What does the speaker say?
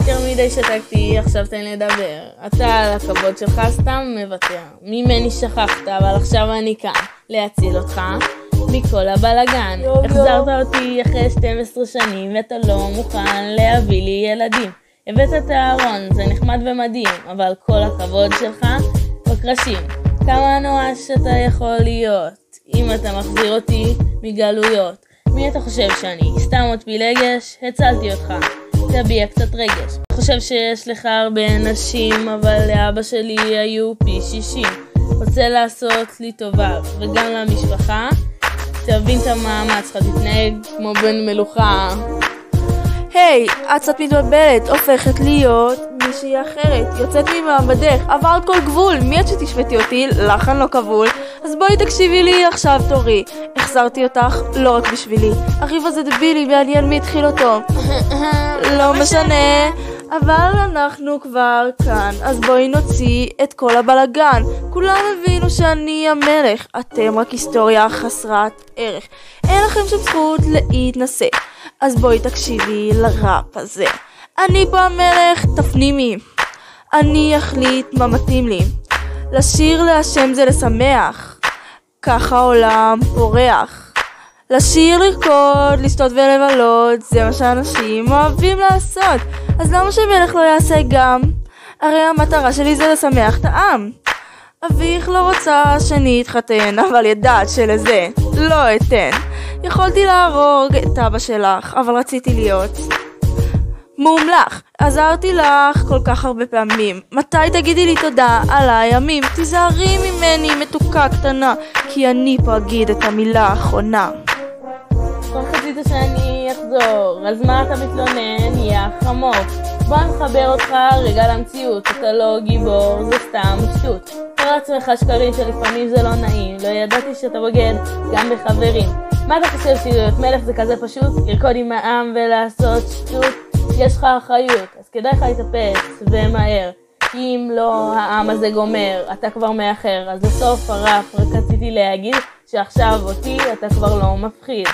יותר מדי שתקתי, עכשיו תן לדבר. אתה על הכבוד שלך סתם מוותר. ממני שכחת, אבל עכשיו אני כאן. להציל אותך מכל הבלגן. החזרת אותי אחרי 12 שנים, ואתה לא מוכן להביא לי ילדים. הבאת את הארון, זה נחמד ומדהים, אבל כל הכבוד שלך בקרשים. כמה נואש אתה יכול להיות, אם אתה מחזיר אותי מגלויות. מי אתה חושב שאני? סתם עוד פילגש? הצלתי אותך. תביע קצת רגש. חושב שיש לך הרבה נשים, אבל לאבא שלי היו פי שישים. רוצה לעשות לי טובה, וגם למשפחה. תבין את המאמץ שלך, תתנהג כמו בן מלוכה. היי, את קצת מתבלבלת, הופכת להיות מישהי אחרת, יוצאת ממעמדך, עברת כל גבול, מי את שתשפטי אותי? לחן לא כבול. אז בואי תקשיבי לי, עכשיו תורי. החזרתי אותך לא רק בשבילי. הריב הזה דבילי, מעניין מי התחיל אותו. לא משנה, אבל אנחנו כבר כאן, אז בואי נוציא את כל הבלגן. כולם הבינו שאני המלך, אתם רק היסטוריה חסרת ערך. אין לכם שם זכות להתנשא. אז בואי תקשיבי לראפ הזה. אני פה המלך, תפנימי. אני אחליט מה מתאים לי. לשיר להשם זה לשמח. ככה העולם פורח. לשיר, לרקוד, לשתות ולבלות, זה מה שאנשים אוהבים לעשות. אז למה שמלך לא יעשה גם? הרי המטרה שלי זה לשמח את העם. אביך לא רוצה שאני אתחתן, אבל ידעת שלזה לא אתן. יכולתי להרוג את אבא שלך, אבל רציתי להיות מומלך. עזרתי לך כל כך הרבה פעמים. מתי תגידי לי תודה על הימים? תיזהרי ממני, מתוקה קטנה, כי אני פה אגיד את המילה האחרונה. כבר חצית שאני אחזור, אז מה אתה מתלונן? יא חמור. בוא נחבר אותך רגע למציאות, אתה לא גיבור, זה סתם שטות. תאר לעצמך שקרים שלפעמים זה לא נעים, לא ידעתי שאתה בוגד גם בחברים. מה אתה חושב שלהיות מלך זה כזה פשוט? לרקוד עם העם ולעשות שטות? יש לך אחריות, אז כדאי לך להתאפס, ומהר. אם לא, העם הזה גומר, אתה כבר מאחר. אז בסוף הרף רק רציתי להגיד שעכשיו אותי אתה כבר לא מפחיד.